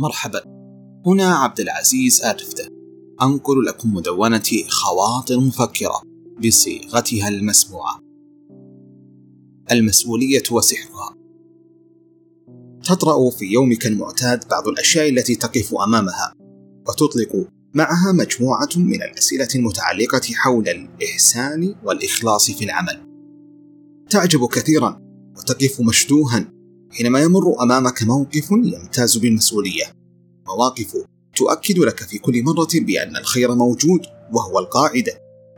مرحبا. هنا عبد العزيز آرفته أنقل لكم مدونتي خواطر مفكرة بصيغتها المسموعة. المسؤولية وسحرها. تطرأ في يومك المعتاد بعض الأشياء التي تقف أمامها وتطلق معها مجموعة من الأسئلة المتعلقة حول الإحسان والإخلاص في العمل. تعجب كثيرا وتقف مشدوها. حينما يمر أمامك موقف يمتاز بالمسؤولية. مواقف تؤكد لك في كل مرة بأن الخير موجود وهو القاعدة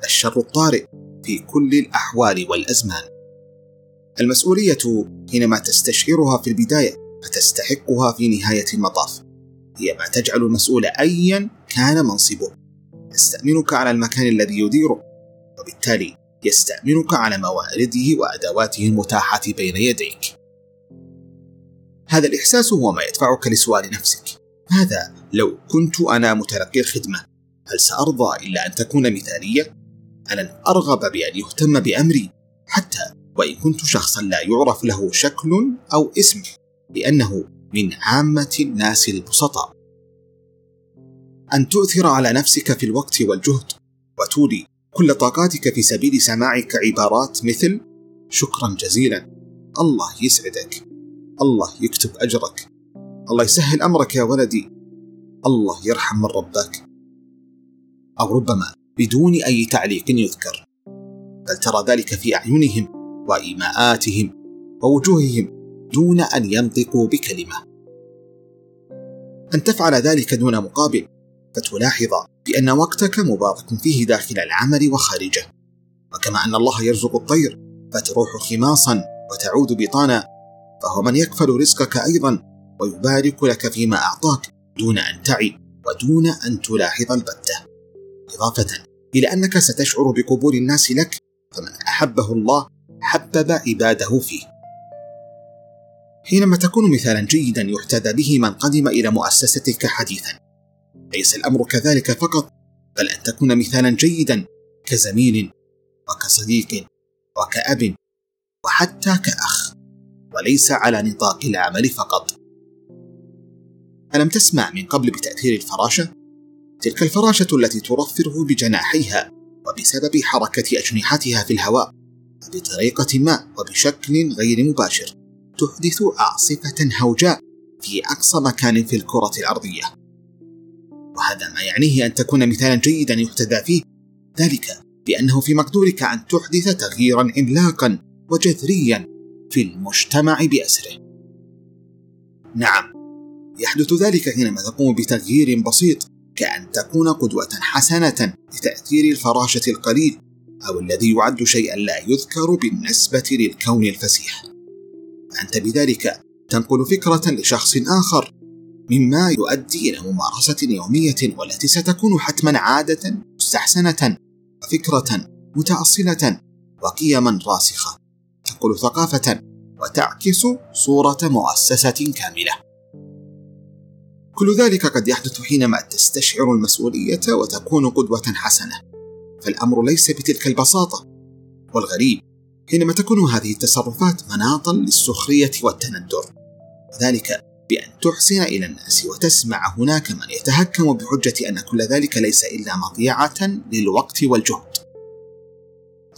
الشر الطارئ في كل الأحوال والأزمان. المسؤولية حينما تستشعرها في البداية فتستحقها في نهاية المطاف. هي ما تجعل المسؤول أيا كان منصبه. يستأمنك على المكان الذي يديره وبالتالي يستأمنك على موارده وأدواته المتاحة بين يديك. هذا الإحساس هو ما يدفعك لسؤال نفسك. ماذا لو كنت أنا متلقي الخدمة؟ هل سأرضى إلا أن تكون مثالية؟ ألن أرغب بأن يهتم بأمري حتى وإن كنت شخصا لا يعرف له شكل أو اسم لأنه من عامة الناس البسطاء. أن تؤثر على نفسك في الوقت والجهد وتولي كل طاقاتك في سبيل سماعك عبارات مثل شكرا جزيلا الله يسعدك الله يكتب أجرك. الله يسهل أمرك يا ولدي. الله يرحم من ربك أو ربما بدون أي تعليق يذكر. بل ترى ذلك في أعينهم وإيماءاتهم ووجوههم دون أن ينطقوا بكلمة. أن تفعل ذلك دون مقابل فتلاحظ بأن وقتك مبارك فيه داخل العمل وخارجه. وكما أن الله يرزق الطير فتروح خماصا وتعود بطانا فهو من يكفل رزقك أيضا ويبارك لك فيما أعطاك دون أن تعي ودون أن تلاحظ البتة. إضافة إلى أنك ستشعر بقبول الناس لك فمن أحبه الله حبب عباده فيه. حينما تكون مثالا جيدا يحتذى به من قدم إلى مؤسستك حديثا. ليس الأمر كذلك فقط بل أن تكون مثالا جيدا كزميل وكصديق وكأب وحتى كأخ. وليس على نطاق العمل فقط. ألم تسمع من قبل بتأثير الفراشة؟ تلك الفراشة التي ترفرف بجناحيها وبسبب حركة أجنحتها في الهواء بطريقة ما وبشكل غير مباشر تحدث عاصفة هوجاء في أقصى مكان في الكرة الأرضية. وهذا ما يعنيه أن تكون مثالا جيدا يحتذى فيه. ذلك بأنه في مقدورك أن تحدث تغييرا عملاقا وجذريا. في المجتمع بأسره. نعم يحدث ذلك حينما تقوم بتغيير بسيط كأن تكون قدوة حسنة لتأثير الفراشة القليل أو الذي يعد شيئا لا يذكر بالنسبة للكون الفسيح. أنت بذلك تنقل فكرة لشخص آخر مما يؤدي إلى ممارسة يومية والتي ستكون حتما عادة مستحسنة وفكرة متأصلة وقيما راسخة. تنقل ثقافة وتعكس صورة مؤسسة كاملة. كل ذلك قد يحدث حينما تستشعر المسؤولية وتكون قدوة حسنة. فالأمر ليس بتلك البساطة. والغريب حينما تكون هذه التصرفات مناطا للسخرية والتندر. وذلك بأن تحسن إلى الناس وتسمع هناك من يتهكم بحجة أن كل ذلك ليس إلا مضيعة للوقت والجهد.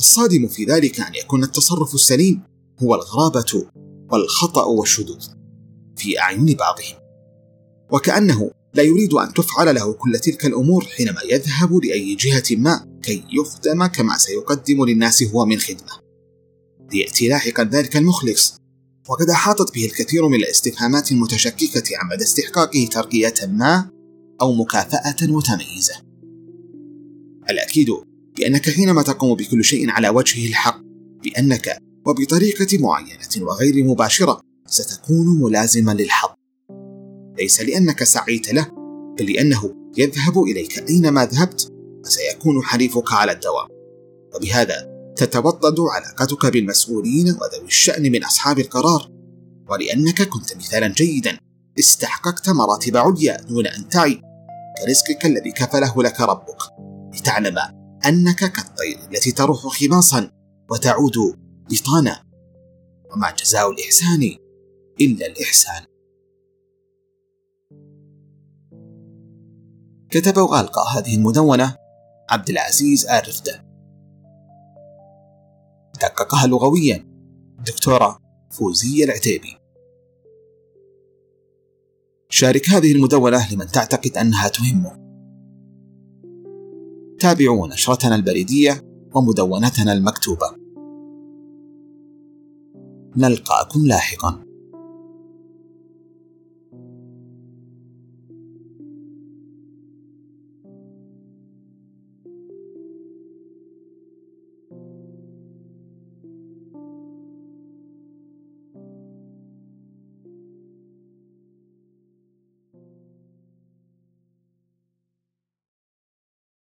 الصادم في ذلك أن يكون التصرف السليم هو الغرابة والخطأ والشذوذ في أعين بعضهم. وكأنه لا يريد أن تفعل له كل تلك الأمور حينما يذهب لأي جهة ما كي يخدم كما سيقدم للناس هو من خدمة. ليأتي لاحقا ذلك المخلص وقد أحاطت به الكثير من الاستفهامات المتشككة عن مدى استحقاقه ترقية ما أو مكافأة متميزة الأكيد بأنك حينما تقوم بكل شيء على وجهه الحق بأنك وبطريقة معينة وغير مباشرة ستكون ملازما للحظ. ليس لأنك سعيت له بل لأنه يذهب إليك أينما ذهبت وسيكون حليفك على الدوام. وبهذا تتوطد علاقتك بالمسؤولين وذوي الشأن من أصحاب القرار. ولأنك كنت مثالا جيدا استحققت مراتب عليا دون أن تعي كرزقك الذي كفله لك ربك. لتعلم أنك كالطير التي تروح خماصا وتعود بطانا وما جزاء الإحسان إلا الإحسان. كتب وألقى هذه المدونة عبد العزيز آل رفدة دققها لغويا دكتورة فوزية العتيبي. شارك هذه المدونة لمن تعتقد أنها تهمه تابعوا نشرتنا البريدية ومدونتنا المكتوبة. نلقاكم لاحقا.